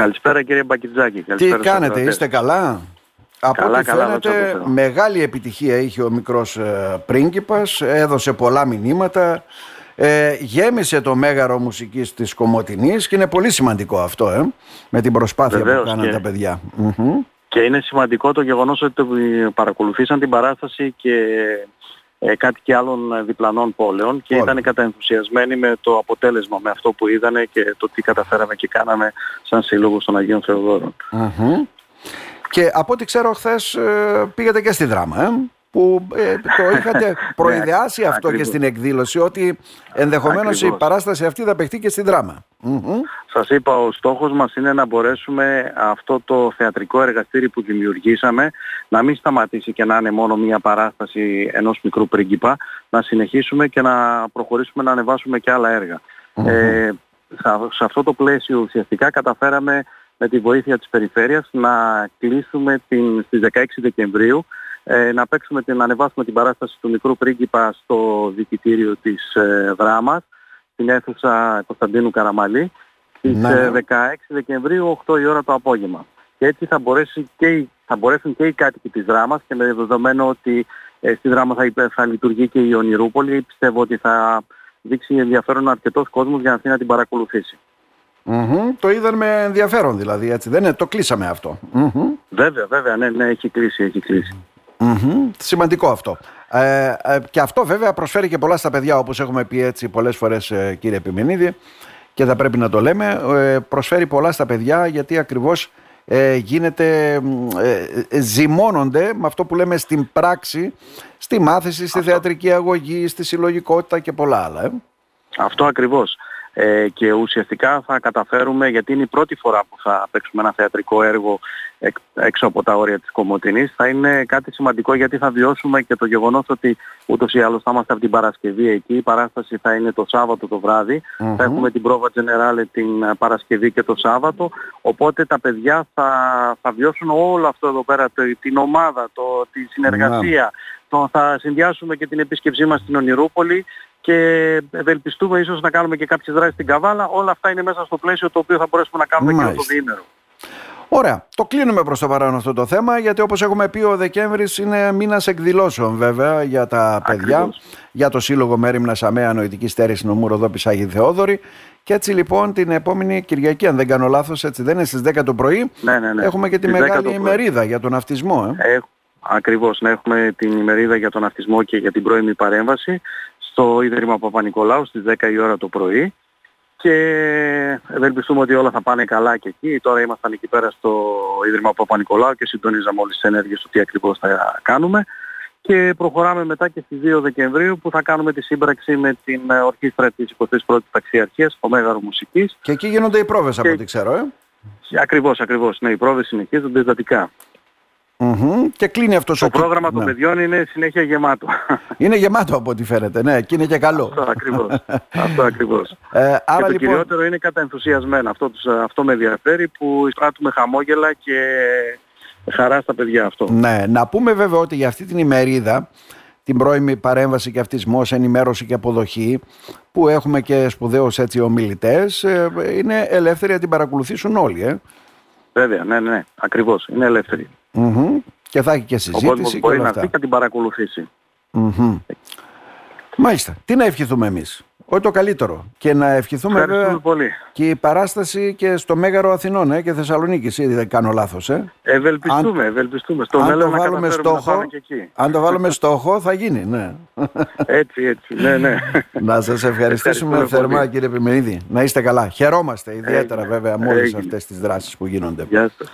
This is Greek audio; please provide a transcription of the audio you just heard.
Καλησπέρα κύριε Μπακιτζάκη. Τι Καλησπέρα στους κάνετε, ακροατές. είστε καλά; Από Καλά, ό,τι καλά, φαίνεται δόξα τω Θεώ. μεγάλη επιτυχία είχε ο μικρός ε, πρίγκιπας, έδωσε πολλά μηνύματα, ε, γέμισε το μέγαρο μουσικής της Κομωτινής και είναι πολύ σημαντικό αυτό, ε, με την προσπάθεια Βεβαίως που κάνανε και- τα παιδιά. Μμμ. Και είναι σημαντικό το γεγονός ότι το παρακολουθήσαν την παράσταση και ε, κάτοικοι άλλων ε, διπλανών πόλεων και Όλα. ήταν καταενθουσιασμένοι με το αποτέλεσμα, με αυτό που είδανε και το τι καταφέραμε και κάναμε σαν σύλλογος των Αγίων Θεοδόρων. Μμμ. Και από ό,τι ξέρω χθες πήγατε και στη δράμα, ε, που ε, το είχατε προειδεάσει αυτό και ακριβώς. στην εκδήλωση, ότι ενδεχομένως η Ακριβώς. παράσταση αυτή θα παιχτεί και στη δράμα. Μμμ. Σας είπα, ο στόχος μας είναι να μπορέσουμε αυτό το θεατρικό εργαστήρι που δημιουργήσαμε να μην σταματήσει και να είναι μόνο μια παράσταση ενός μικρού πρίγκιπα, να συνεχίσουμε και να προχωρήσουμε να ανεβάσουμε και άλλα έργα. Ε, σε- σε αυτό το πλαίσιο ουσιαστικά καταφέραμε με τη βοήθεια της περιφέρειας να κλείσουμε την, στις 16 Δεκεμβρίου ε, να παίξουμε την, να ανεβάσουμε την παράσταση του μικρού πρίγκιπα στο δικητήριο της ε, Δράμας στην αίθουσα Κωνσταντίνου Καραμαλή στις Ναι. ε, 16 Δεκεμβρίου 8 η ώρα το απόγευμα. Και έτσι θα, μπορέσει και, οι- θα μπορέσουν και οι κάτοικοι της Δράμας και με δεδομένο ότι ε, στη Δράμα θα, υπε- θα λειτουργεί και η Ονειρούπολη πιστεύω ότι θα δείξει ενδιαφέρον αρκετός κόσμος για να έρθει να την παρακολουθήσει. Μμμ. Το είδαν με ενδιαφέρον δηλαδή, έτσι δεν είναι, το κλείσαμε αυτό. Μμμ. Βέβαια, βέβαια, ναι, ναι, έχει κλείσει, έχει κλείσει. Μμμ. Σημαντικό αυτό. Ε, ε, και αυτό βέβαια προσφέρει και πολλά στα παιδιά όπως έχουμε πει έτσι πολλές φορές ε, κύριε Επιμενίδη και θα πρέπει να το λέμε ε, προσφέρει πολλά στα παιδιά γιατί ακριβώς ε, γίνεται μ, ε, ε, ζυμώνονται με αυτό που λέμε στην πράξη στη μάθηση, στη θεατρική αγωγή, στη συλλογικότητα και πολλά άλλα. Ε. Αυτό ακριβώς. Ε, και ουσιαστικά θα καταφέρουμε, γιατί είναι η πρώτη φορά που θα παίξουμε ένα θεατρικό έργο εκ- έξω από τα όρια της Κομωτινής, θα είναι κάτι σημαντικό γιατί θα βιώσουμε και το γεγονός ότι ούτως ή άλλως θα είμαστε από την Παρασκευή εκεί. Η παράσταση θα είναι το Σάββατο το βραδυ Μμμ. Θα έχουμε την πρόβα Generale την ε, Παρασκευή και το Σάββατο. Οπότε τα παιδιά θα, θα βιώσουν όλο αυτό εδώ πέρα, το- την ομάδα, το, τη συνεργασία. Το, θα συνδυάσουμε και την επίσκεψή μας στην Ονειρούπολη και ευελπιστούμε ίσως να κάνουμε και κάποιες δράσεις στην Καβάλα. Όλα αυτά είναι μέσα στο πλαίσιο το οποίο θα μπορέσουμε να κάνουμε και αυτό το Μάλιστα. διήμερο. Ωραία. Το κλείνουμε προς το παρόν αυτό το θέμα γιατί όπως έχουμε πει ο Δεκέμβρης είναι μήνας εκδηλώσεων βέβαια για τα παιδιά, Ακριβώς. για το Σύλλογο Μέριμνα Αμαία Νοητική Στέρηση Νομού Ροδόπης Άγιοι Θεόδωρη και έτσι λοιπόν την επόμενη Κυριακή αν δεν κάνω λάθος έτσι δεν είναι στις 10 το πρωί Ναι, ναι, ναι. έχουμε και τη Στις 10 το μεγάλη πρωί. ημερίδα για τον αυτισμό. Ε. Έχ- Ακριβώς, να έχουμε την ημερίδα για τον αυτισμό και για την πρώιμη παρέμβαση στο Ίδρυμα Παπα-Νικολάου στις 10 η ώρα το πρωί και ευελπιστούμε ότι όλα θα πάνε καλά και εκεί. Τώρα ήμασταν εκεί πέρα στο Ίδρυμα Παπα-Νικολάου και συντονίζαμε όλες τις ενέργειες του τι ακριβώς θα κάνουμε και προχωράμε μετά και στις 2 Δεκεμβρίου που θα κάνουμε τη σύμπραξη με την ε, ορχήστρα της 21ης Ταξιαρχίας, ο Μέγαρο Μουσικής. Και εκεί γίνονται οι πρόβες από Και- ό,τι ξέρω. Ε. Ακριβώς, ακριβώς. Ναι, οι πρόβες συνεχίζονται εντατικά. Μμμ. Και κλείνει αυτός Το ο κύκλος. πρόγραμμα των Ναι. παιδιών είναι συνέχεια γεμάτο. Είναι γεμάτο από ό,τι φαίνεται, ναι, και είναι και καλό. Αυτό ακριβώς. αυτό ακριβώς. Ε, και άρα το λοιπόν, κυριότερο είναι κατά ενθουσιασμένα. Αυτό, τους- αυτό με ενδιαφέρει που εισπράττουμε χαμόγελα και χαρά στα παιδιά αυτό. Ναι, να πούμε βέβαια ότι για αυτή την ημερίδα, την πρώιμη παρέμβαση και αυτισμός, ενημέρωση και αποδοχή, που έχουμε και σπουδαίους έτσι ομιλητές, ε, είναι ελεύθεροι να την παρακολουθήσουν όλοι. Ε. Βέβαια, ναι, ναι, ακριβώς. Είναι ελεύθερη. Μμμ. Και θα έχει και Ο κόσμος συζήτηση και μπορεί όλα να αυτά. έρθει και να την παρακολουθήσει. Μμμ. Μάλιστα. Τι να ευχηθούμε εμείς; Ό,τι το καλύτερο. Και να ευχηθούμε Ευχαριστούμε βέβαια πολύ. και η παράσταση και στο Μέγαρο Αθηνών ε, και Θεσσαλονίκης, ή δεν κάνω λάθος. Ε. Ευελπιστούμε, ευελπιστούμε. Στο αν μέλλον το να βάλουμε καταφέρουμε να στόχο, πάμε και εκεί. αν το βάλουμε στόχο θα γίνει, ναι. Έτσι, έτσι. Ναι, ναι. Να σας ευχαριστήσουμε Ευχαριστούμε θερμά πολύ. κύριε Επιμενίδη. Να είστε καλά. Χαιρόμαστε ιδιαίτερα Έγινε. βέβαια με όλες Έγινε. αυτές τις δράσεις που γίνονται. Γεια σας.